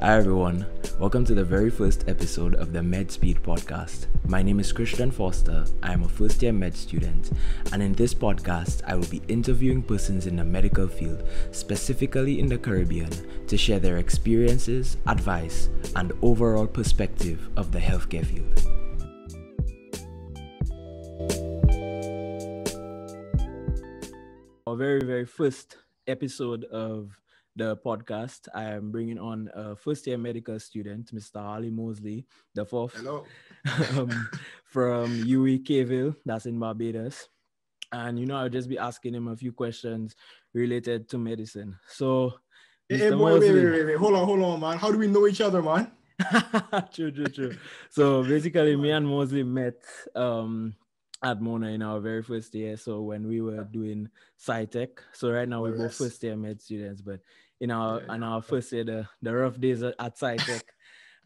Hi, everyone. Welcome to the very first episode of the MedSpeed podcast. My name is Christian Foster. I am a first year med student, and in this podcast, I will be interviewing persons in the medical field, specifically in the Caribbean, to share their experiences, advice, and overall perspective of the healthcare field. Our very, very first episode of the podcast, I am bringing on a first year medical student, Mr. Ali Mosley, the fourth Hello. um, from UWI that's in Barbados. And, you know, I'll just be asking him a few questions related to medicine. So, Hey, hey, Mr. boy, Mosley- wait, wait, wait. Hold on, hold on, man. How do we know each other, man? true, true, true. So basically, me and Mosley met um, at Mona in our very first year. So when we were doing SciTech, so right now we're Oh, both first year med students, but in our Yeah. in our first year, the, the rough days at, SciTech,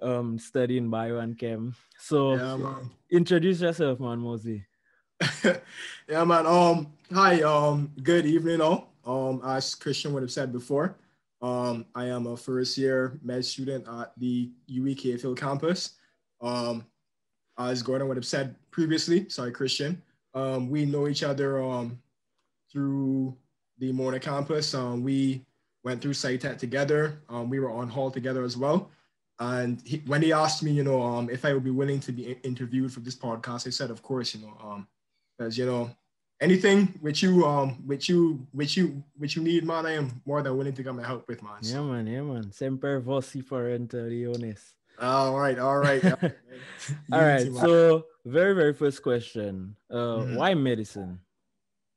um, studying bio and chem. So Yeah, man. introduce yourself, man, Mosley. yeah, man. Um, hi. Um, good evening, all. Um, as Christian would have said before, um, I am a first year med student at the UWI Cave Hill campus. Um, as Gordon would have said previously, sorry, Christian. Um, we know each other um through the Mona campus. Um, we went through SciTech together. Um, we were on hall together as well. And he, when he asked me, you know, um, if I would be willing to be interviewed for this podcast, I said, of course, you know, um, because you know, anything which you, um, which you, which you, which you need, man, I am more than willing to come and help with, man. Yeah, man, yeah, man. Semper voci forenter leones. all right, all right. yeah. All right. So very, very first question. Uh, Mhm. why medicine?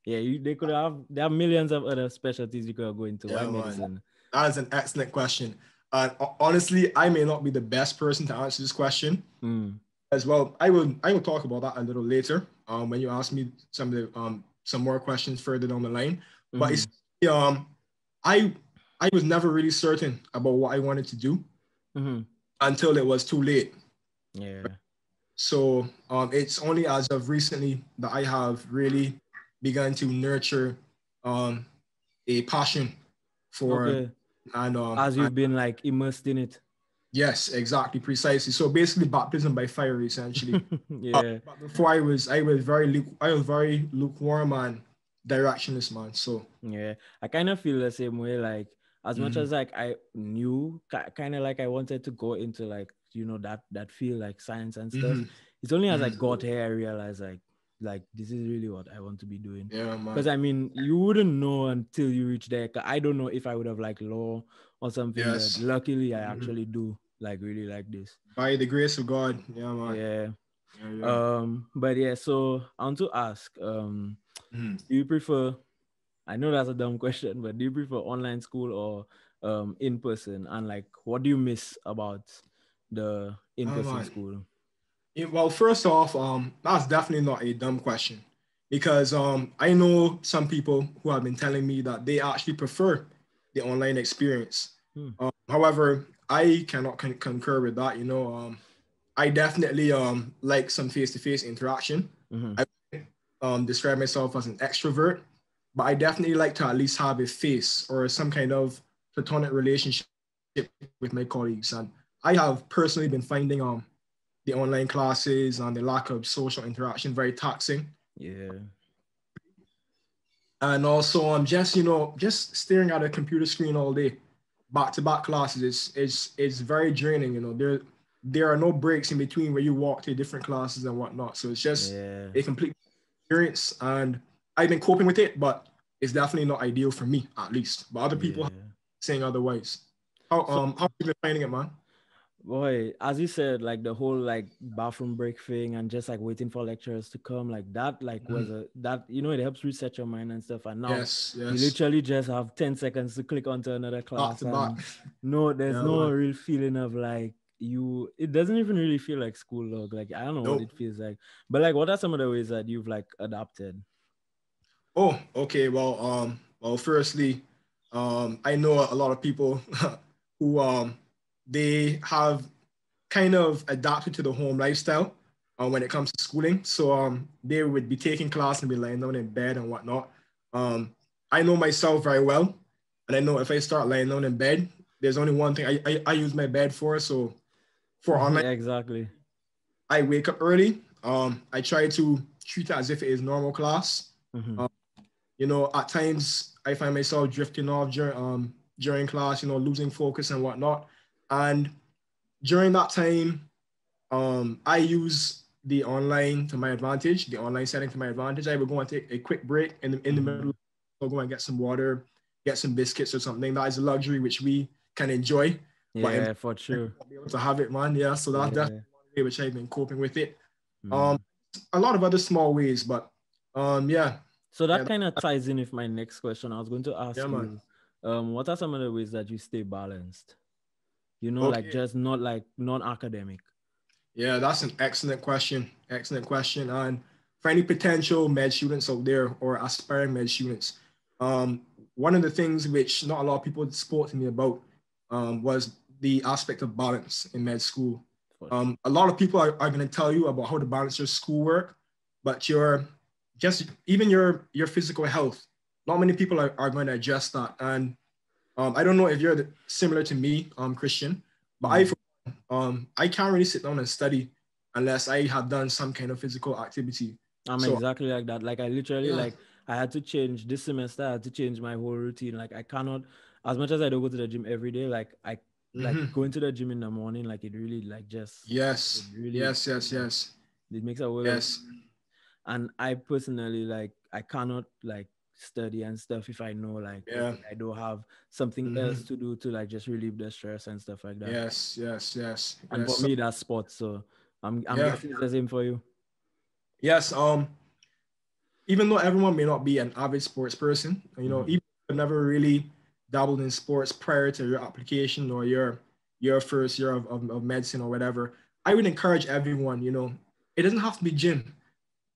Yeah, you, they could have there are millions of other specialties you could go into. Yeah, medicine? that is an excellent question. And ho- honestly, I may not be the best person to answer this question. Mm, as well. I will I will talk about that a little later. Um, when you ask me some of the um some more questions further down the line. But mhm, it's um I I was never really certain about what I wanted to do mhm. until it was too late. yeah. So um it's only as of recently that I have really begun to nurture um a passion for Okay. and um As you've been like immersed in it. yes exactly precisely so basically baptism by fire essentially yeah. But before I was, I was very, luke- I was very lukewarm and directionless, man. So Yeah, I kind of feel the same way. Like as much Mhm. as like I knew, kind of like I wanted to go into like you know that that field like science and stuff. mhm. It's only as I Mhm. got here I realized like like this is really what I want to be doing. yeah, man. Because I mean, you wouldn't know until you reach there. I don't know if I would have like law or something. Yes. But luckily, I Mhm. actually do like really like this. By the grace of God, yeah, man. Yeah. Yeah, yeah. Um. But yeah. So I want to ask. Um. Mhm. Do you prefer? I know that's a dumb question, but do you prefer online school or um in person? And like, what do you miss about the in person man. school? Yeah, well, first off, um, that's definitely not a dumb question because um, I know some people who have been telling me that they actually prefer the online experience. Hmm. Um, however, I cannot con- concur with that. You know, um, I definitely um like some face-to-face interaction. Mhm. um, describe myself as an extrovert, but I definitely like to at least have a face or some kind of platonic relationship with my colleagues. And I have personally been finding um the online classes and the lack of social interaction very taxing. Yeah. And also um just you know just staring at a computer screen all day, back to back classes is is is very draining. You know there there are no breaks in between where you walk to different classes and whatnot. So it's just Yeah. a complete experience and I've been coping with it, but it's definitely not ideal for me at least. But other people Yeah. saying otherwise. How um how have you been finding it, man? Boy, as you said, like the whole like bathroom break thing and just like waiting for lecturers to come, like that, like was a that you know it helps reset your mind and stuff. And now yes, you literally just have 10 seconds to click onto another class. No, there's Yeah, no man. real feeling of like you it doesn't even really feel like school log. Like I don't know what it feels like. But like what are some of the ways that you've like adapted? Oh, okay. Well, um, well, firstly, um, I know a lot of people who um they have kind of adapted to the home lifestyle uh, when it comes to schooling. So um, they would be taking class and be lying down in bed and whatnot. Um, I know myself very well, and I know if I start lying down in bed, there's only one thing I, I, I use my bed for. So for online, Yeah, exactly. I wake up early. Um, I try to treat it as if it is normal class. Mhm. Um, You know, at times I find myself drifting off during um during class. You know, losing focus and whatnot. And during that time, um, I use the online to my advantage, the online setting to my advantage. I would go and take a quick break in the, in the middle. I'll go and get some water, get some biscuits or something. That is a luxury which we can enjoy. But Yeah, for sure. Be able to have it, man. Yeah. So that, that's Yeah. one way which I've been coping with it. Mhm. Um, a lot of other small ways, but um, yeah. So that Yeah. kind of ties in with my next question. I was going to ask Yeah, you, man. um, what are some of the ways that you stay balanced? You know, like just not like non-academic. Yeah, that's an excellent question. Excellent question. And for any potential med students out there or aspiring med students, um, one of the things which not a lot of people spoke to me about um, was the aspect of balance in med school. Um, a lot of people are, are going to tell you about how to balance your schoolwork, but your just even your your physical health. Not many people are, are going to adjust that. And um, I don't know if you're similar to me, um, Christian, but I, um, I can't really sit down and study unless I have done some kind of physical activity. I'm So- exactly like that. Like I literally Yeah. like I had to change this semester. I had to change my whole routine. Like I cannot, as much as I don't go to the gym every day. Like I like Mhm. going to the gym in the morning. Like it really like just Yes, really- yes, yes, yes, it makes a world. yes. and I personally like I cannot like study and stuff if I know like Yeah. okay, I don't have something Mhm. else to do to like just relieve the stress and stuff like that. Yes, yes, yes. And yes. for me, that's sports. So I'm I'm Yeah. guessing it's the same for you. Yes. Um, even though everyone may not be an avid sports person, you know, Mhm. even if you've never really dabbled in sports prior to your application or your your first year of, of, of medicine or whatever, I would encourage everyone, you know, it doesn't have to be gym,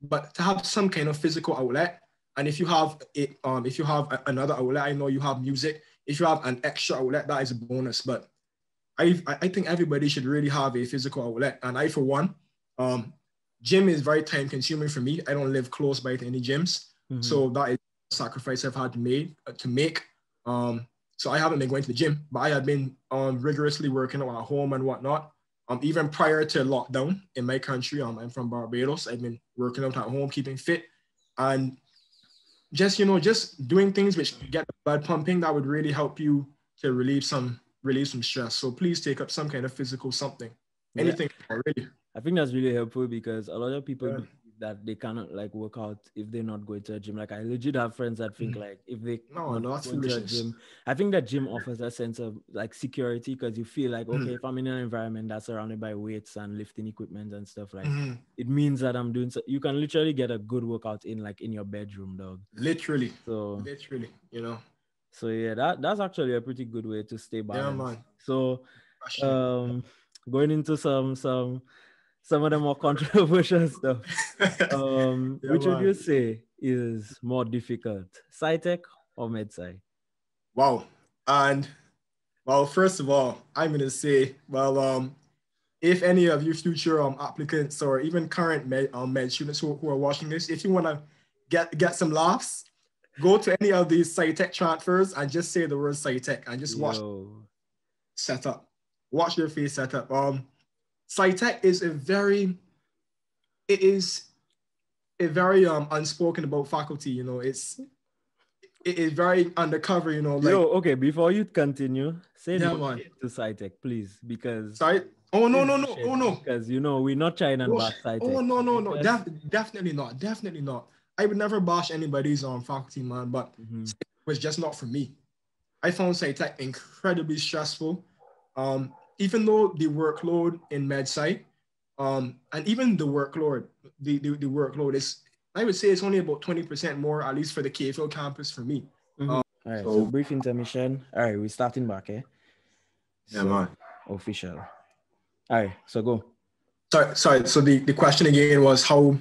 but to have some kind of physical outlet. And if you have it, um, if you have another outlet, I know you have music. If you have an extra outlet, that is a bonus. But I, I think everybody should really have a physical outlet. And I, for one, um, gym is very time consuming for me. I don't live close by to any gyms, Mhm. so that is a sacrifice I've had to make uh, to make. Um, so I haven't been going to the gym, but I have been um, rigorously working out at home and whatnot. Um, even prior to lockdown in my country, um, I'm from Barbados. I've been working out at home, keeping fit, and just you know, just doing things which get the blood pumping. That would really help you to relieve some relieve some stress. So please take up some kind of physical something, Yeah. anything really. I think that's really helpful because a lot of people Yeah. That they cannot like work out if they're not going to a gym. Like I legit have friends that think like if they Mm. No, not no, that's going to a foolishness. gym, I think that gym offers a sense of like security because you feel like Mm. okay, if I'm in an environment that's surrounded by weights and lifting equipment and stuff like, Mhm. it means that I'm doing so. You can literally get a good workout in like in your bedroom, dog. Literally, So literally, you know. so yeah, that that's actually a pretty good way to stay Yeah, balanced. man. So um, going into some some some of the more controversial stuff. Um, Yeah, which would you say is more difficult, SciTech or MedSci? wow. And well, first of all, I'm gonna say, well, um, if any of you future um applicants or even current med um med students who, who are watching this, if you wanna get get some laughs, go to any of these SciTech transfers and just say the word SciTech and just watch Yo. setup. Watch your face set up. Um, SciTech is a very, it is a very um unspoken about faculty. You know, it's it is very undercover. You know, like Yo, okay, before you continue, say Yeah, no man. to SciTech, please, because. Oh no no no oh no because you know we're not trying and Oh, SciTech. oh no no no Def- definitely not definitely not. I would never bash anybody's um faculty man, but Mhm. it was just not for me. I found SciTech incredibly stressful. Um, even though the workload in MedSci, um, and even the workload, the, the, the workload is, I would say it's only about 20% more, at least for the Cave Hill campus for me. Mhm. Um, All right, so, so- brief intermission. All right, we're starting back, eh? So, Official. All right, so go. Sorry, sorry. So the, the question again was how,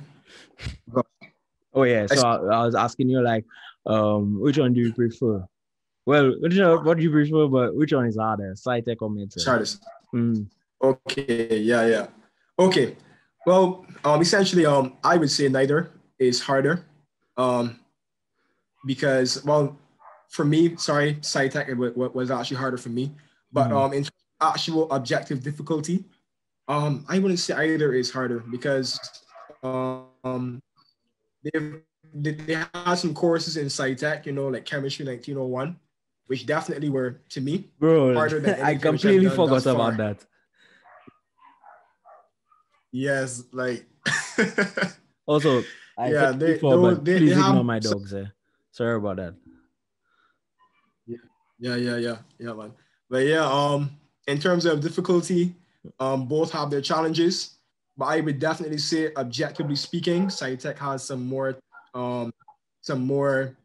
Oh yeah, so I, I was asking you like, um, which one do you prefer? Well, which one, what do you prefer, but which one is harder, SciTech or sorry, this- Mm, Okay, yeah, yeah. Okay. Well, um, essentially, um, I would say neither is harder. Um, because well, for me, sorry, wa- was actually harder for me. But Mhm. um, in actual objective difficulty, um, I wouldn't say either is harder because um, they've they, they had some courses in SciTech, you know, like chemistry 1901, which definitely were to me Bro, harder than I any course I've completely forgot about that. yes, like Also, I Yeah, they- before, but they- please they ignore my dogs. Eh? Sorry about that. Yeah, yeah, yeah, yeah, man. But yeah, um, in terms of difficulty, um, both have their challenges. But I would definitely say, objectively speaking, SciTech has some more, um, some more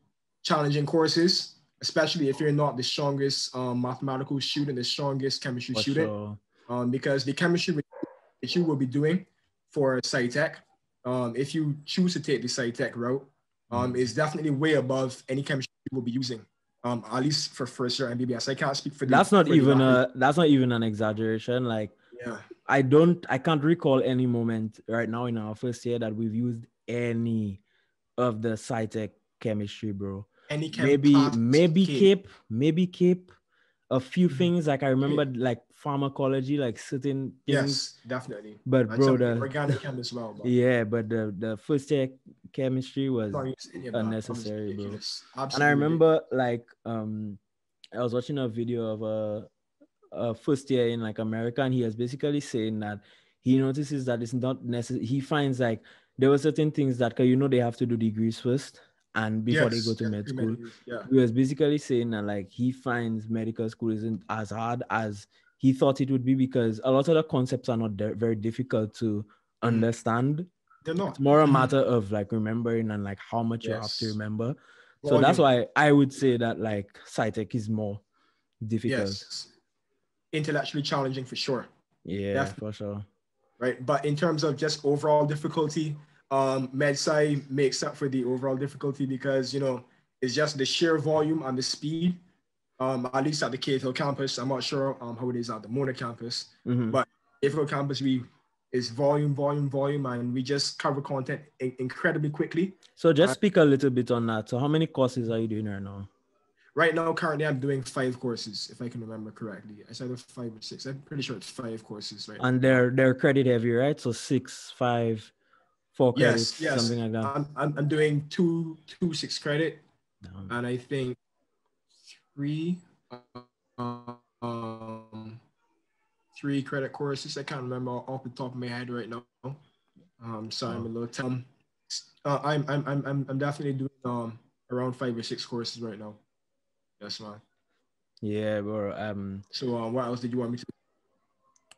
challenging courses, especially if you're not the strongest um, mathematical student, the strongest chemistry For student, um, because the chemistry that you will be doing for SciTech, um, if you choose to take the SciTech route, um, is definitely way above any chemistry you will be using. Um, at least for first year MBBS. I can't speak for the, That's not for even a that's not even an exaggeration. Like yeah. I don't I can't recall any moment right now in our first year that we've used any of the SciTech chemistry, bro. Maybe maybe cape maybe cape a few Mhm. things like i remember like pharmacology like certain things Yes, definitely. but And bro the organic chem as well. But yeah but the the first year chemistry was not using any of that. That was unnecessary, bro. and i remember like um i was watching a video of a, a first year in like america and he was basically saying that he notices that it's not necessary he finds like there were certain things that you know they have to do degrees first and before they go to yes, med school Yeah. he was basically saying that like he finds medical school isn't as hard as he thought it would be because a lot of the concepts are not de- very difficult to Mhm. understand. They're not. It's more a Mhm. matter of like remembering and like how much you have to remember. So that's Volume. why I would say that like SciTech is more difficult. Yes. Intellectually challenging for sure. Yeah, Def- for sure. right? But in terms of just overall difficulty, um, MedSci makes up for the overall difficulty because you know it's just the sheer volume and the speed. Um, at least at the Hill campus, I'm not sure um, how it is at the Mona campus. Mhm. But Hill campus, we is volume, volume, volume, and we just cover content in- incredibly quickly. So just speak a little bit on that. So how many courses are you doing right now? Right now, currently, I'm doing five courses, if I can remember correctly. I said five or six. I'm pretty sure it's five courses right now. And they're they're credit heavy, right? So six, five, four credits, Yes, yes. something like that. I'm, I'm, I'm doing two, two six credit Damn. and I think three um three credit courses. I can't remember off the top of my head right now. Um sorry, I'm a little um uh, I'm, I'm I'm I'm I'm definitely doing um around five or six courses right now. Yes, man. Yeah, bro. Um, So um what else did you want me to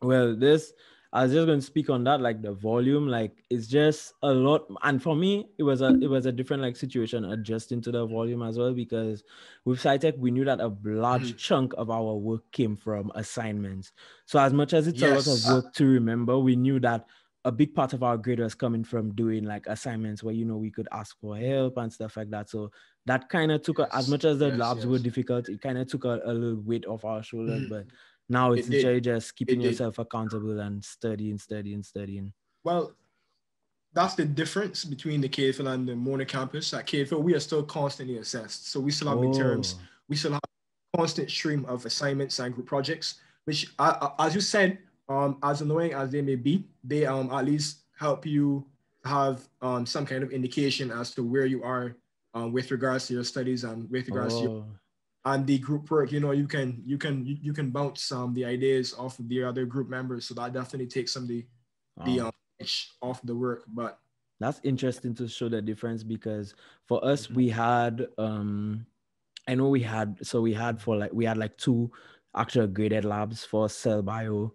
well, this I was just going to speak on that, like the volume, like it's just a lot. And for me, it was a it was a different like situation adjusting to the volume as well because with SciTech we knew that a large Mhm. chunk of our work came from assignments. So as much as it's a lot of work to remember, we knew that a big part of our grade was coming from doing like assignments where you know we could ask for help and stuff like that. So that kind of took a, as much as the yes, labs were difficult, it kind of took a, a little weight off our shoulders. Mhm. But now It it's did. just keeping did. yourself accountable and studying, studying, studying. Well, that's the difference between the Cave Hill and the Mona campus. At Cave Hill, we are still constantly assessed. So we still have midterms. Oh, We still have a constant stream of assignments and group projects, which, uh, as you said, um, as annoying as they may be, they um, at least help you have um, some kind of indication as to where you are um, with regards to your studies and with regards to your, and the group work. You know, you can you can you, you can bounce um, the ideas off of the other group members. So that definitely takes some of the the um, off the work. But That's interesting to show the difference because for us Mhm. we had um I know we had so we had for like we had like two actual graded labs for cell bio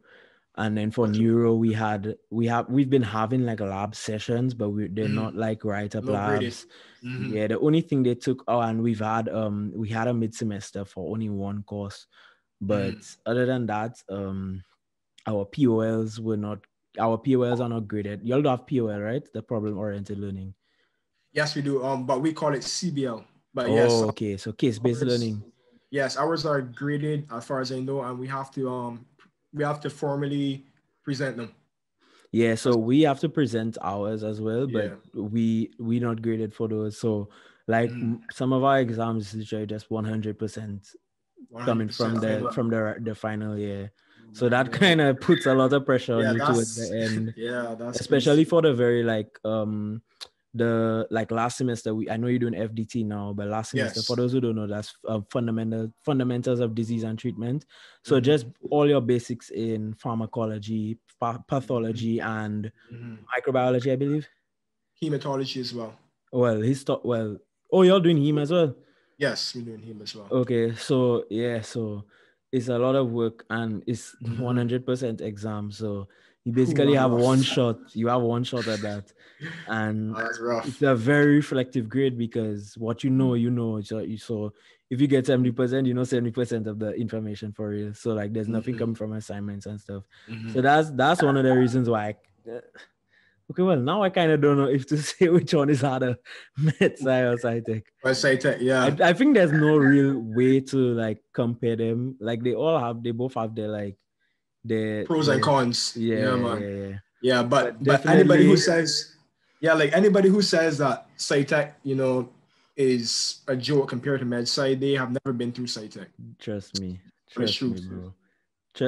and then for neuro we had we have we've been having like lab sessions but we they're Mhm. not like write up labs. mhm, Yeah, the only thing they took oh and we've had um we had a mid semester for only one course. But other than that, um our POLs were not our POLs are not graded. Y'all don't have POL, right? The problem oriented learning. yes, we do. Um, but we call it CBL. But oh, yes, okay. So case based learning. Yes, ours are graded as far as I know, and we have to um we have to formally present them. Yeah, so we have to present ours as well, but Yeah. we we not graded for those. So like Mhm. m- some of our exams is literally just 100% coming from 100%. the from the the final year. So that kind of puts a lot of pressure on Yeah, you towards the end. Yeah, that's especially for the very like um the like last semester we i know you're doing fdt now but last semester Yes. for those who don't know that's uh, fundamental fundamentals of disease and treatment so Mhm. just all your basics in pharmacology pa- pathology and Mhm. microbiology i believe hematology as well. well he's taught well oh you're doing him as well Yes, we're doing him as well. okay so yeah so it's a lot of work and it's Mhm. 100% exam so you basically have rough. one shot you have one shot at that and Oh, it's a very reflective grade because what you know, you know. So, so if you get 70%, you know 70% of the information for you. So like there's nothing Mhm. coming from assignments and stuff. Mhm. So that's that's one of the reasons why I, uh, okay, well now I kind of don't know if to say which one is harder, med sci or SciTech. But SciTech, yeah. I, I think there's no real way to like compare them. Like they all have they both have their like their Pros and cons. Yeah, Yeah, yeah, man. yeah, yeah. Yeah, but But but anybody who says, yeah, like anybody who says that SciTech, you know, is a joke compared to MedSci, they have never been through SciTech. Trust me. Trust me, bro.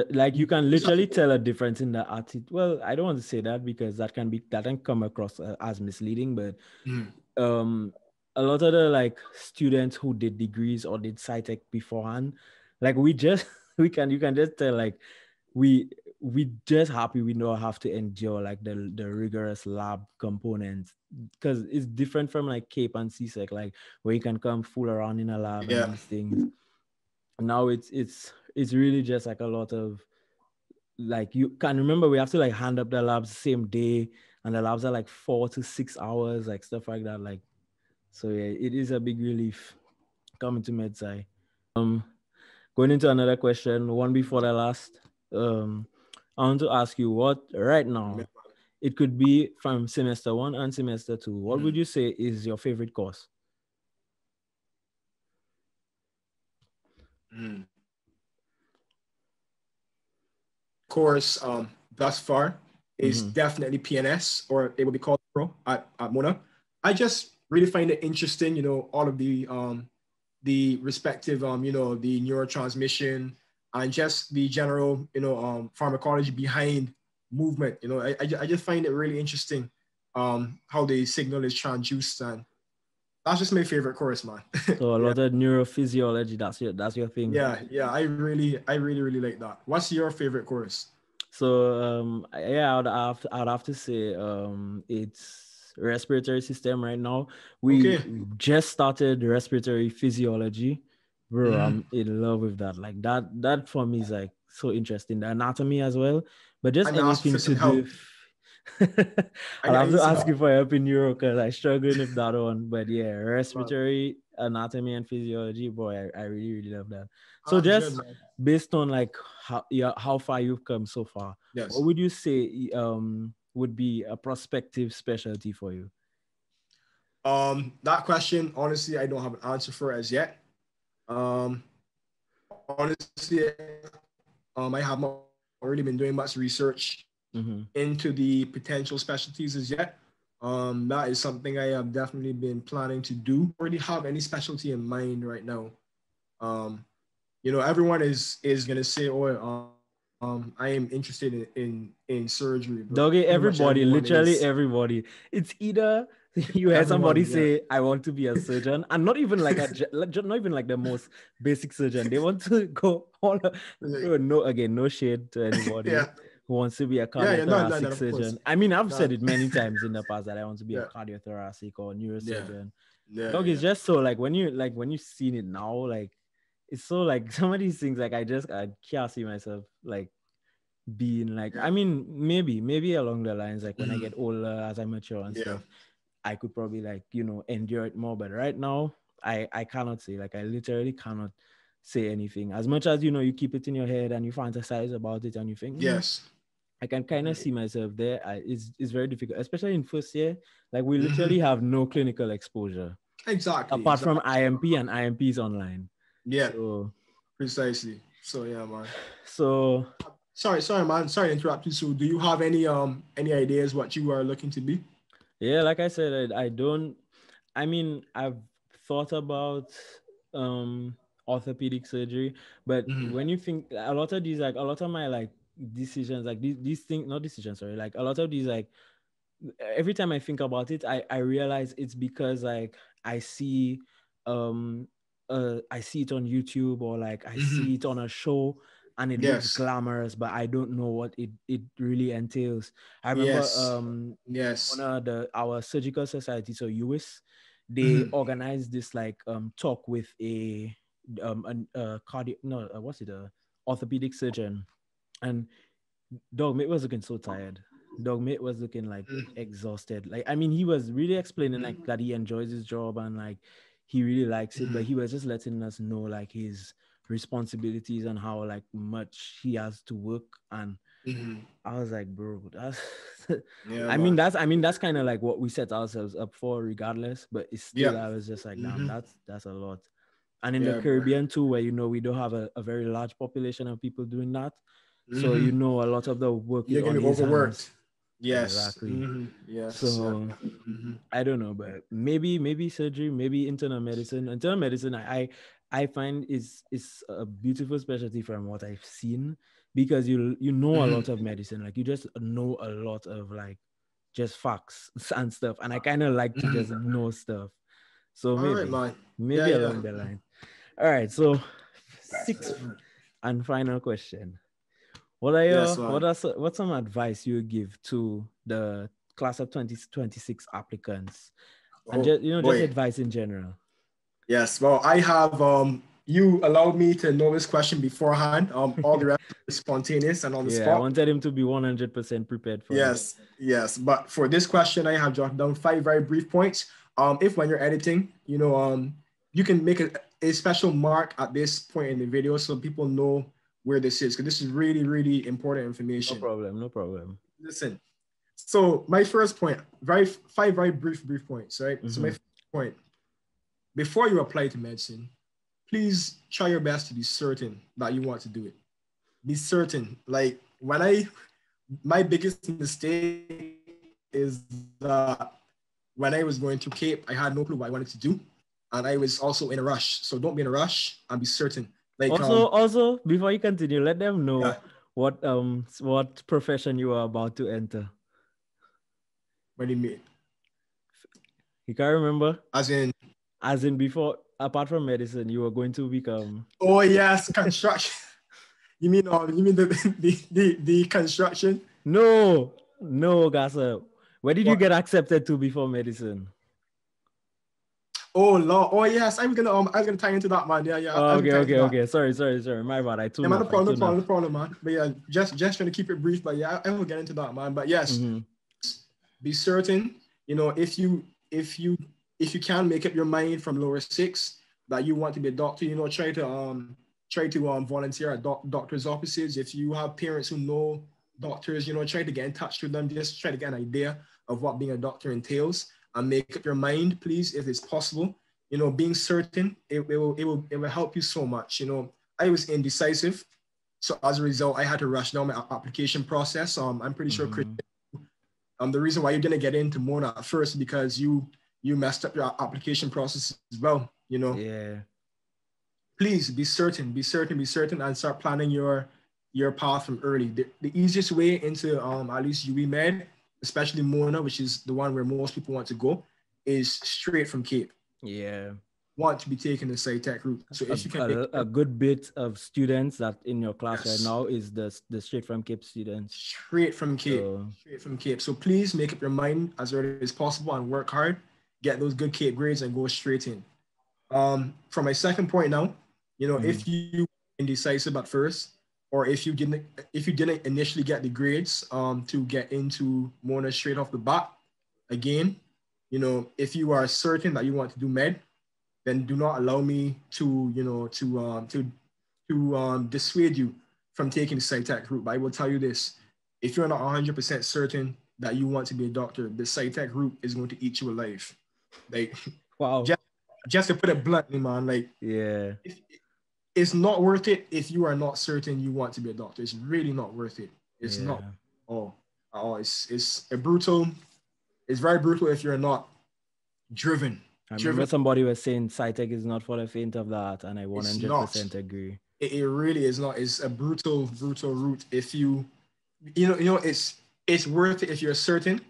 Like you can literally tell a difference in the attitude. Well, I don't want to say that because that can be that can come across uh, as misleading. But Mhm. um, a lot of the like students who did degrees or did SciTech beforehand, like we just we can you can just tell like we we just happy we don't have to endure like the the rigorous lab components because it's different from like Cape and CSEC, like where you can come fool around in a lab Yeah. and these things. Now it's it's it's really just like a lot of like you can remember we have to like hand up the labs same day and the labs are like four to six hours, like stuff like that. Like so yeah, it is a big relief coming to MedSci. Um going into another question, one before the last. Um I want to ask you what right now it could be from semester one and semester two. What would you say is your favorite course? Mhm. Course um thus far is Mhm. definitely PNS or it will be called Pro at, at Mona. I just really find it interesting, you know, all of the um the respective um, you know, the neurotransmission and just the general, you know, um pharmacology behind movement. You know, I, I, I just find it really interesting um how the signal is transduced and that's just my favorite course, man. So a lot of neurophysiology. That's your that's your thing. Yeah, yeah, I really, I really, really like that. What's your favorite course? So um yeah, I'd have I'd have to say um it's respiratory system right now. We Okay. just started respiratory physiology. Bro, Mhm. I'm in love with that. Like that that for me is like so interesting. The anatomy as well. But just I know, ask anything to do. help. I'll I have to ask you for help in Europe because I struggling with that one. But yeah, respiratory anatomy and physiology, boy, I, I really, really love that. So good, just man. based on like how yeah, how far you've come so far, yes. what would you say um would be a prospective specialty for you? Um, that question, honestly, I don't have an answer for as yet. Um, honestly, um, I have not already been doing much research Mhm. into the potential specialties as yet. Um, that is something I have definitely been planning to do. Already have any specialty in mind right now. Um, you know, everyone is is gonna say, "Oh, um, I am interested in in, in surgery." but Doggy, everybody, literally is- everybody. It's either you hear somebody yeah. say, "I want to be a surgeon," and not even like a, ge- like, ju- not even like the most basic surgeon. They want to go all. Like, No, again, no shade to anybody yeah, who wants to be a Yeah, yeah, no, no, cardiothoracic no, surgeon. I mean, I've said it many times in the past that I want to be a cardiothoracic or neurosurgeon. yeah. Dog, it's just so like when you like when you've seen it now, like it's so like some of these things like I just I can't see myself like being like I mean maybe maybe along the lines like when I Mhm. get older as I mature and stuff, I could probably like you know endure it more. But right now, I I cannot say like I literally cannot say anything. As much as you know you keep it in your head and you fantasize about it and you think "Hmm, Yes. I can kind of see myself there. I, it's it's very difficult, especially in first year. Like we Mhm. literally have no clinical exposure Exactly. apart from. IMP and IMPs online. Yeah, So, precisely. So yeah, man. so Sorry, sorry, man. Sorry to interrupt you. So, do you have any um any ideas what you are looking to be? Yeah, like I said, I, I don't. I mean, I've thought about um orthopedic surgery. But Mhm. when you think a lot of these, like a lot of my like decisions, like these these things, not decisions, sorry, like a lot of these, like every time I think about it, I I realize it's because like I see um uh I see it on YouTube or like I Mhm. see it on a show and it Yes. looks glamorous, but I don't know what it it really entails. I remember Yes. um Yes. one of the our surgical society, so US, they Mhm. organized this like um talk with a um an uh cardio no uh, what's it a orthopedic surgeon, and dog mate was looking so tired. Dog mate was looking like Mm. exhausted. Like I mean, he was really explaining Mm. like that he enjoys his job and like he really likes it, but Mhm. he was just letting us know like his responsibilities and how like much he has to work and Mhm. I was like, bro, that's Yeah, I mean that's I mean that's kind of like what we set ourselves up for regardless, but it's still Yeah. I was just like, damn, Mhm. that's that's a lot. And in Yeah, the bro. Caribbean too, where you know we don't have a, a very large population of people doing that. So you Mhm. know a lot of the work you're is gonna be overworked. hands. Yes. Exactly. Mhm. Yes. So Mhm. I don't know, but maybe maybe surgery, maybe internal medicine. Internal medicine, I I, I find is is a beautiful specialty from what I've seen because you you know a Mhm. lot of medicine, like you just know a lot of like just facts and stuff, and I kind of like to just know stuff. So maybe right, maybe Yeah, along yeah. the line. All right, so sixth and final question. What are your Yes, what are so- what's some advice you give to the class of 2026 applicants? And Oh, just you know, just advice in general. Yes. Well, I have um you allowed me to know this question beforehand. Um all the rest is spontaneous and on the Yeah, I wanted him to be 100% prepared for it. Yes, yes. But for this question, I have jotted down five very brief points. Um, if when you're editing, you know, um, you can make a, a special mark at this point in the video so people know where this is because this is really, really important information. No problem, no problem. Listen. So my first point, very five very brief, brief points, right? So my Mhm. first point, before you apply to medicine, please try your best to be certain that you want to do it. Be certain. Like when I, my biggest mistake is that when I was going to Cape, I had no clue what I wanted to do, and I was also in a rush. So don't be in a rush and be certain. Also, also before you continue, let them know Yeah. what um what profession you are about to enter. what do you mean? You can't remember? As in, As in before, apart from medicine, you were going to become oh yes, construction. you mean um, you mean the the the, the construction? no, no, Gasa. Where did you get accepted to before medicine? Oh Lord, oh yes, I'm gonna um, I'm gonna tie into that man. Yeah, yeah. Oh, okay, okay, okay. Sorry, sorry, sorry. My bad. I too Yeah, man, no problem, no problem, no problem, man. But yeah, just just trying to keep it brief. But yeah, I, I will get into that, man. But yes, Mhm. be certain. You know, if you if you if you can make up your mind from lower six that you want to be a doctor, you know, try to um try to um volunteer at doc- doctors' offices. If you have parents who know doctors, you know, try to get in touch with them. Just try to get an idea of what being a doctor entails and make up your mind, please, if it's possible. You know, being certain, it, it will it will it will help you so much. You know, I was indecisive. So as a result, I had to rush down my application process. Um, I'm pretty sure Chris Mhm. um, the reason why you didn't get into Mona at first because you you messed up your application process as well. You know, Yeah. please be certain, be certain, be certain, and start planning your your path from early. The, the easiest way into um at least UWI Med, especially Mona, which is the one where most people want to go, is straight from Cape. Yeah. Want to be taking the SciTech route. So A, if you can make a, a good bit of students that in your class Yes. right now is the the straight from Cape students. straight from Cape. So, straight from Cape. So please make up your mind as early as possible and work hard, get those good Cape grades and go straight in. Um, for my second point now, you know, if you indecisive at first, or if you didn't if you didn't initially get the grades um, to get into Mona straight off the bat, again, you know, if you are certain that you want to do med, then do not allow me to, you know, to um, to to um, dissuade you from taking the SciTech route. But I will tell you this: if you're not 100% certain that you want to be a doctor, the SciTech route is going to eat you alive. Like, wow. Ja- just to put it bluntly, man, like Yeah. if, it's not worth it if you are not certain you want to be a doctor. It's really not worth it. It's yeah. not oh, oh, it's it's a brutal. It's very brutal if you're not driven. I remember somebody was saying SciTech is not for the faint of the heart, and I 100% agree. It, it really is not. It's a brutal, brutal route. If you, you know, you know, it's it's worth it if you're certain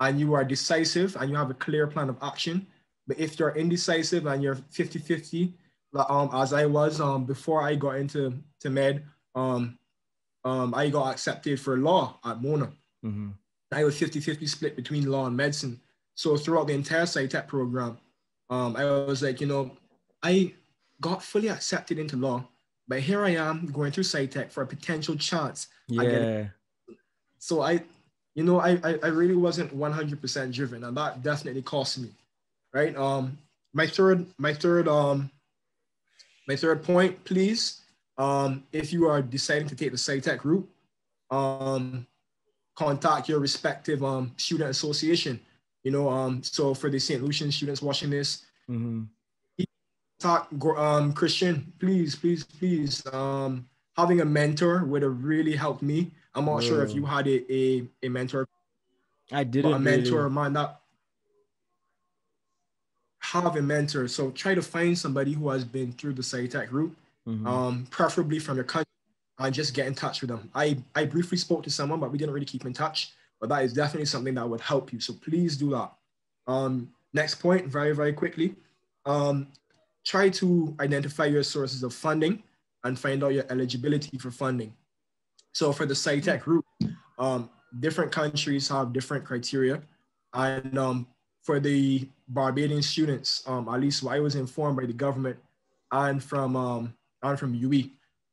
and you are decisive and you have a clear plan of action. But if you're indecisive and you're 50-50, um, as I was um, before I got into to med, um, um, I got accepted for law at Mona. Mm-hmm. I was 50-50 split between law and medicine. So throughout the entire SciTech program, um, I was like, you know, I got fully accepted into law, but here I am going through SciTech for a potential chance. Yeah. So I, you know, I, I, I really wasn't 100% driven, and that definitely cost me, right? Um, my third, my third, um, my third point, please. Um, if you are deciding to take the SciTech route, um, contact your respective um student association. You know, um, so for the St. Lucian students watching this, mm-hmm. talk um Christian, please, please, please. Um, having a mentor would have really helped me. I'm not sure if you had a, a, a mentor. I didn't. A mentor, really. man, that have a mentor. So try to find somebody who has been through the SciTech route, mm-hmm. um, preferably from your country, and just get in touch with them. I, I briefly spoke to someone, but we didn't really keep in touch. But that is definitely something that would help you. So please do that. Um, next point, very, very quickly. Um, try to identify your sources of funding and find out your eligibility for funding. So for the SciTech route, um, different countries have different criteria. And um, for the Barbadian students, um, at least I was informed by the government and from um, and from UWI,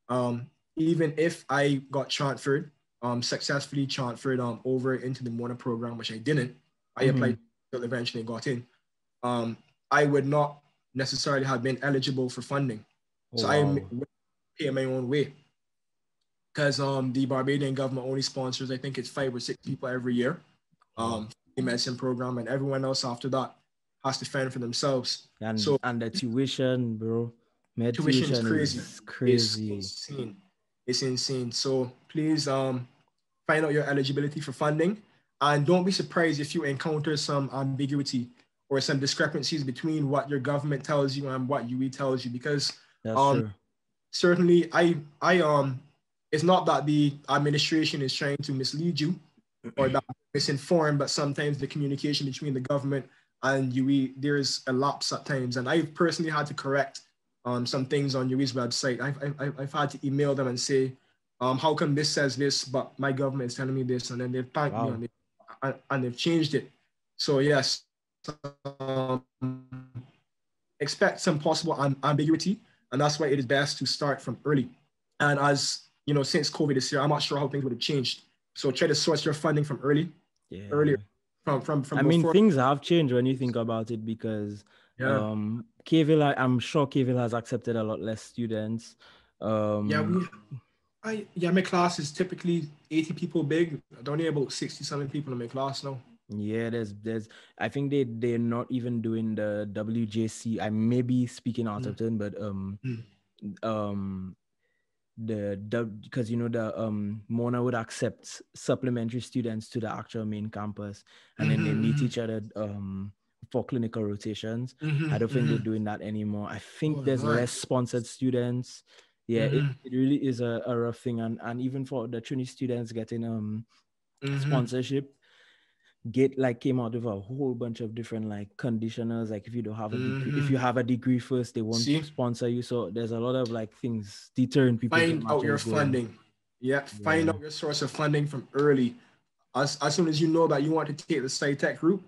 um, even if I got transferred, um, successfully transferred um, over into the Mona program, which I didn't, I mm-hmm. applied until eventually got in. Um, I would not necessarily have been eligible for funding. Oh, so wow. I pay my own way. Because um, the Barbadian government only sponsors, I think it's five or six people every year, um, medicine program, and everyone else after that has to fend for themselves. And, so, and the tuition, bro. Med tuition, tuition is crazy. Is crazy. It's insane. It's insane. So please um, find out your eligibility for funding. And don't be surprised if you encounter some ambiguity or some discrepancies between what your government tells you and what UWI tells you. Because um, certainly I I um it's not that the administration is trying to mislead you or that misinformed, but sometimes the communication between the government and UWI, there's a lapse at times. And I've personally had to correct um, some things on UWI's website. I've, I've, I've had to email them and say, um, how come this says this, but my government is telling me this? And then they've thanked wow. me and, they, and, they've changed it. So yes, um, expect some possible ambiguity. And that's why it is best to start from early. And as you know, since COVID is here, I'm not sure how things would have changed. So try to source your funding from early, yeah. earlier. From, from, from I mean, things have changed when you think about it because yeah. um, Cave Hill, I'm sure Cave Hill has accepted a lot less students. Um, yeah, we, I, yeah, my class is typically 80 people big. I only about 60 something people in my class now. Yeah, there's there's I think they they're not even doing the WJC. I may be speaking out mm. of turn, but um mm. um the because you know the um Mona would accept supplementary students to the actual main campus and mm-hmm. then they meet mm-hmm. each other um for clinical rotations. Mm-hmm, I don't think mm-hmm. they're doing that anymore. I think oh, there's right. less sponsored students. Yeah, mm-hmm. it, it really is a, a rough thing. And and even for the Trinity students getting um mm-hmm. sponsorship, Gate like came out with a whole bunch of different like conditioners. Like if you don't have a degree, if you mm-hmm. have a degree first, they won't See? sponsor you. So there's a lot of like things deterring people. Find out your funding. Yeah, find yeah. out your source of funding from early. As, as soon as you know that you want to take the SciTech route,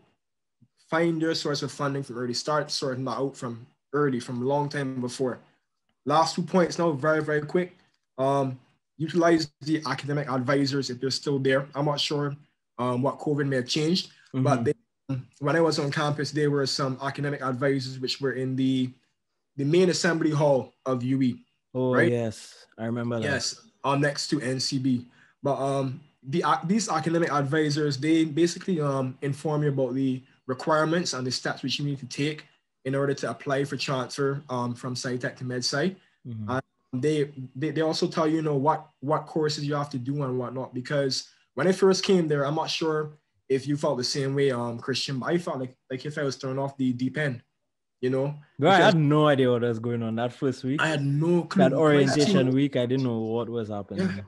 find your source of funding from early. Start sorting that out from early, from a long time before. Last two points now, very, very quick. Um, utilize the academic advisors if they're still there. I'm not sure um, what COVID may have changed, mm-hmm. but they, when I was on campus, there were some academic advisors which were in the the main assembly hall of UWI. Oh right? yes, I remember that. Yes, um, next to NCB. But um, the uh, these academic advisors they basically um inform you about the requirements and the steps which you need to take in order to apply for transfer um, from SciTech to MedSci. Mm-hmm. And they, they they also tell you, you know what what courses you have to do and whatnot. Because when I first came there, I'm not sure if you felt the same way, um, Christian, but I felt like like if I was thrown off the deep end. you know. Bro, I had no idea what was going on that first week. I had no clue. that orientation week, I didn't know what was happening. Yeah.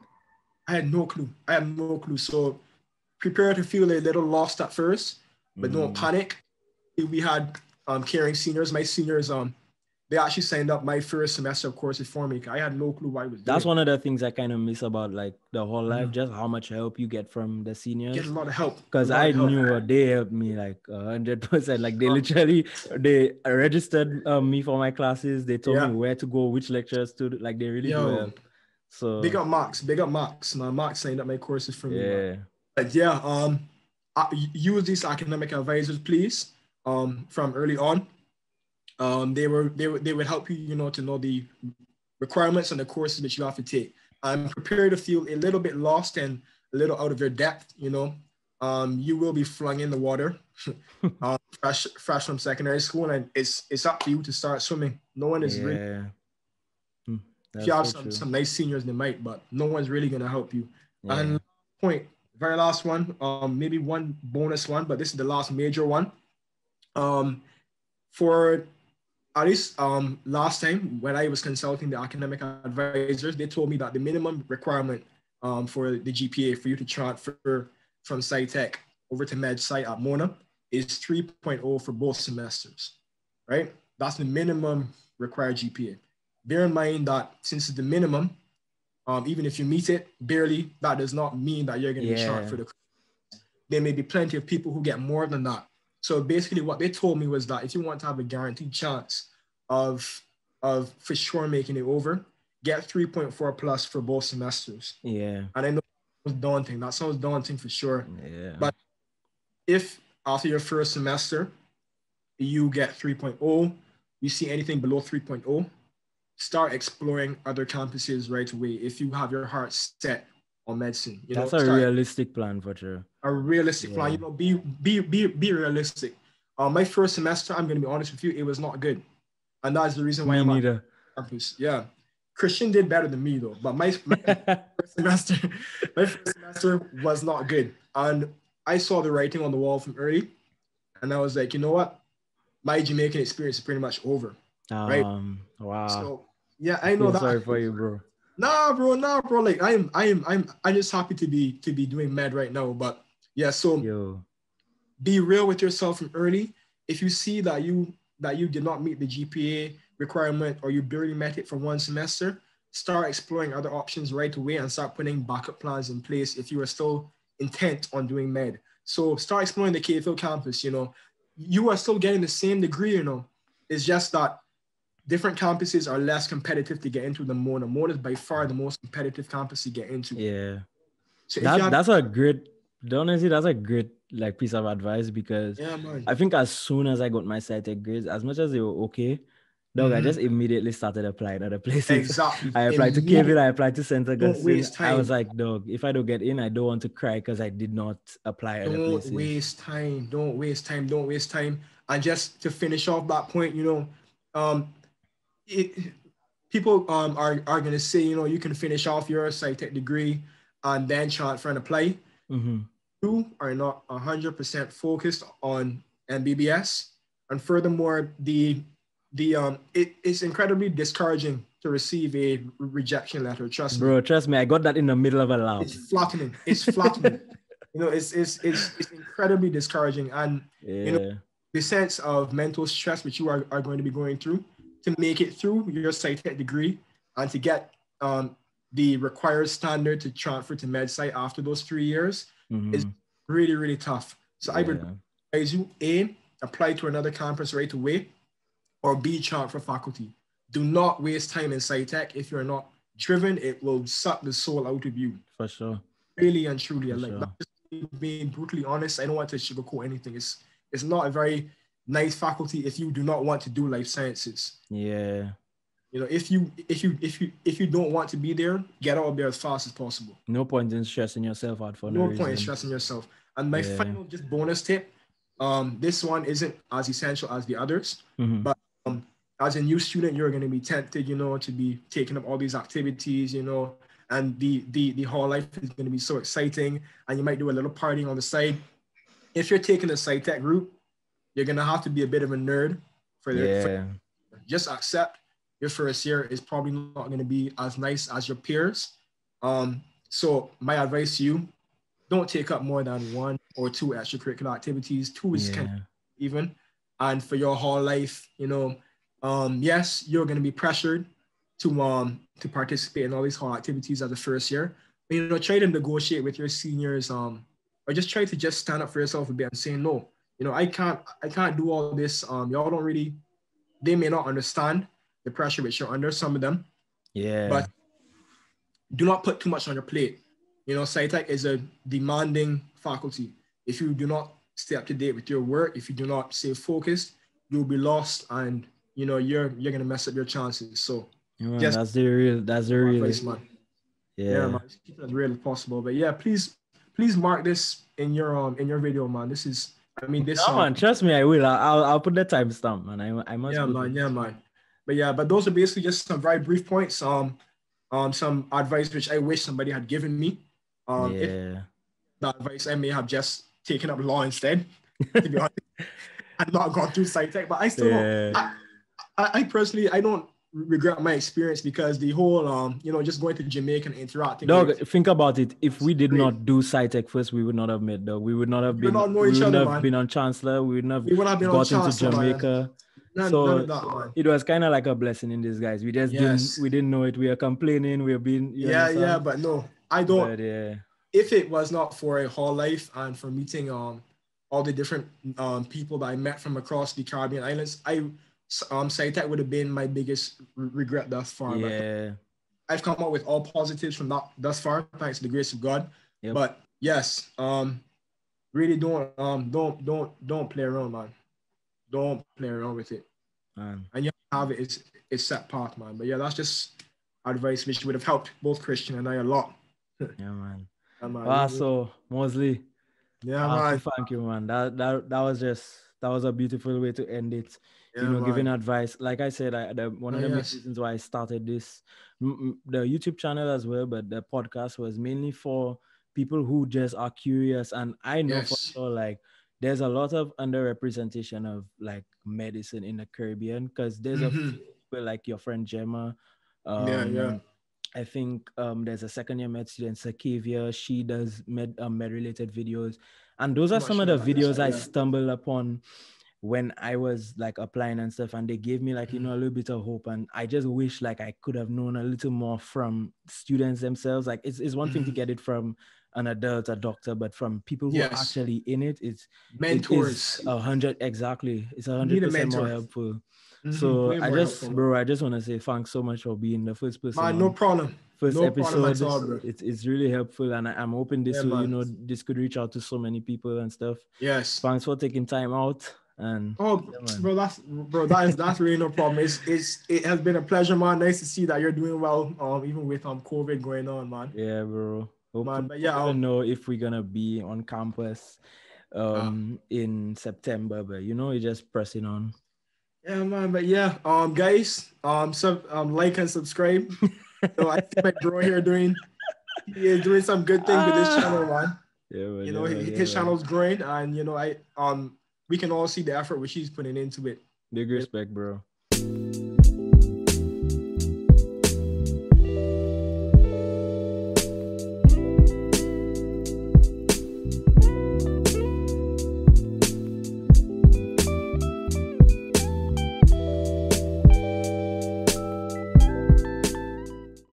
I had no clue. I had no clue. So prepare to feel a little lost at first, but don't Mm. panic. We had um, caring seniors. My seniors, um, they actually signed up my first semester of courses for me. I had no clue why I was That's doing. one of the things I kind of miss about like the whole life, Mhm. just how much help you get from the seniors. Get a lot of help. Because I help. knew they helped me like a hundred percent. Like they Um, literally they registered um, me for my classes. They told Yeah. me where to go, which lectures to. Like they really do help. So Big up Max. Big up Max. My Max signed up my courses for me. yeah, But yeah, um, uh, use these academic advisors, please. Um, from early on, um, they were they would they would help you, you know, to know the requirements and the courses that you have to take. I'm prepared to feel a little bit lost and a little out of your depth. You know, um, you will be flung in the water, um, fresh fresh from secondary school, and it's it's up to you to start swimming. No one is really. yeah. Hmm, If you have so some, true. some nice seniors, they might, but no one's really gonna help you. Yeah. And point, very last one, um, maybe one bonus one, but this is the last major one. Um, for at least um last time when I was consulting the academic advisors, they told me that the minimum requirement um for the GPA for you to transfer from SciTech over to Med Sci at Mona is 3.0 for both semesters, right? That's the minimum required GPA. Bear in mind that since it's the minimum, um, even if you meet it barely, that does not mean that you're going to be Yeah. shot for the. There may be plenty of people who get more than that. So basically, what they told me was that if you want to have a guaranteed chance of of for sure making it over, get 3.4 plus for both semesters. yeah, And I know it was daunting. That sounds daunting for sure. yeah. But- If after your first semester you get 3.0, you see anything below 3.0, start exploring other campuses right away. If you have your heart set on medicine, you that's know, a start realistic plan for sure. a realistic plan. You know, be be be be realistic. Uh, my first semester, I'm gonna be honest with you, it was not good, and that's the reason why Me I'm neither. campus. Yeah, Christian did better than me though, but my, my first semester, my first semester was not good, and I saw the writing on the wall from early, and I was like, you know what, my Jamaican experience is pretty much over. Right. um, wow. So yeah, I know that. sorry for you, bro. Nah, bro, nah, bro. Like I am, I am, I'm, I'm just happy to be to be doing med right now. But yeah, so Yo, be real with yourself from early. If you see that you that you did not meet the GPA requirement or you barely met it for one semester, start exploring other options right away and start putting backup plans in place if you are still intent on doing med. So start exploring the Cave Hill campus, you know. You are still getting the same degree, you know. It's just that different campuses are less competitive to get into than Mona. Mona is by far the most competitive campus to get into. yeah. So That, have, that's a great honestly, that's a great like piece of advice because yeah. I think as soon as I got my SciTech grades, as much as they were okay, dog, I Mhm. just immediately started applying other places. Exactly. I applied to Cave Hill, I applied to Don't Augustine. I was like, dog, if I don't get in, I don't want to cry because I did not apply other don't places. waste time don't waste time don't waste time and just to finish off that point you know um it people um are, are going to say you know you can finish off your SciTech degree and then transfer and apply Mhm. you are not 100% focused on mbbs and furthermore the the um it is incredibly discouraging to receive a rejection letter. Trust me. Bro, trust me, I got that in the middle of a lab. it's flattening. It's flattening. You know it's it's it's, it's incredibly discouraging. And Yeah. know, the sense of mental stress which you are, are going to be going through to make it through your SciTech degree and to get um, the required standard to transfer to MedSci after those three years Mhm. is really, really tough. So I would Yeah. advise you, A, apply to another campus right away, or B, transfer faculty. Do not waste time in SciTech. If you're not driven, it will suck the soul out of you. for sure. Really and truly. For like sure. being brutally honest. I don't want to sugarcoat anything. It's it's not a very nice faculty if you do not want to do life sciences. Yeah. You know, if you if you if you if you don't want to be there, get out of there as fast as possible. No point in stressing yourself out for no, no reason. point in stressing yourself. And my Yeah. final just bonus tip, um, this one isn't as essential as the others. Mhm. But um, as a new student, you're going to be tempted, you know, to be taking up all these activities, you know, and the the the hall life is going to be so exciting, and you might do a little partying on the side. If you're taking the SciTech route, you're going to have to be a bit of a nerd for the Yeah. for- just accept your first year is probably not going to be as nice as your peers. Um, so my advice to you, don't take up more than one or two extracurricular activities. Two is kind of even. And for your whole life, you know, um, yes, you're going to be pressured to um to participate in all these whole activities as a first year. But, you know, try to negotiate with your seniors, um, or just try to just stand up for yourself a bit and say no. You know, I can't, I can't do all this. Um, y'all don't really, they may not understand the pressure which you're under. Some of them, Yeah. but do not put too much on your plate. You know, SciTech is a demanding faculty. If you do not stay up to date with your work, if you do not stay focused, you'll be lost and you know you're you're gonna mess up your chances. So Yeah, just- that's the real. That's the real. advice, man. Yeah. Yeah, man. Just keep it as real as possible. But yeah, please please mark this in your um in your video, man. This is I mean this um, man, trust me, I will. I'll, I'll, put the timestamp, man. I, I must. yeah, man, it. yeah, man. But yeah, but those are basically just some very brief points. Um, um, some advice which I wish somebody had given me. Um, if yeah. the advice I may have just taken up law instead, to be honest, and not gone through SciTech. But I still, Yeah. I, I personally, I don't regret my experience because the whole, um, you know, just going to Jamaica and interacting. Dog, with- think about it. If we did Great. not do SciTech first, we would not have met, dog. We would not have We been. would not know we wouldn't other, have man. been on Chancellor. We wouldn't have we would have been on got into. Jamaica. None, So, none that. It was kind of like a blessing in disguise. We just Yes. didn't. We didn't know it. We were complaining. We were being. you Yeah, understand? yeah, but no, I don't. But yeah. if it was not for a whole life and for meeting um all the different um people that I met from across the Caribbean islands, I um SciTech would have been my biggest re- regret thus far. Yeah. I've come up with all positives from that thus far, thanks to the grace of God. Yep. But yes, um, really don't um don't don't don't play around, man. Don't play around with it, Man. and you have it. It's it's set path, man. But yeah, that's just advice which would have helped both Christian and I a lot. Yeah, man. And, man, Ah, so Mosley. yeah, ah, man. Thank you, man. That that that was just that was a beautiful way to end it. Yeah, you know, man. giving advice. Like I said, I, the, one of Oh, the yes. reasons why I started this, the YouTube channel as well, but the podcast was mainly for people who just are curious. And I know for sure, like, there's a lot of underrepresentation of like medicine in the Caribbean because there's a Mhm. few people like your friend Gemma. Um, Yeah, yeah. I think um, there's a second year med student, Sakavia. She does med um, med related videos, and those are some of the videos I yeah. stumbled upon when I was like applying and stuff, and they gave me like you know a little bit of hope. And I just wish like I could have known a little more from students themselves. Like it's, it's one thing to Mhm. get it from an adult, a doctor, but from people who are actually in it, it's mentors. a hundred exactly. It's a hundred percent more helpful. Mhm, So I just, helpful. bro, I just want to say thanks so much for being the first person. man, no problem. first No episode. all, it's it's really helpful, and I, I'm hoping this Yeah, will, you know, this could reach out to so many people and stuff. Yes. Thanks for taking time out, and Oh, Yeah, bro, that's bro, that is that's really no problem. It's it's it has been a pleasure, man. Nice to see that you're doing well, um, even with um COVID going on, man. yeah, bro. Hope Man, but yeah, I don't um, know if we're gonna be on campus Ah. um in September, but you know, you're just pressing on. Yeah, man. But yeah, um, guys, um, sub, um, like and subscribe. so I see my bro here doing, he is doing some good things with this Ah. channel, man. Yeah, man, You know, yeah, his, his yeah, man. channel's growing, and you know, I um, we can all see the effort which she's putting into it. Big respect, bro.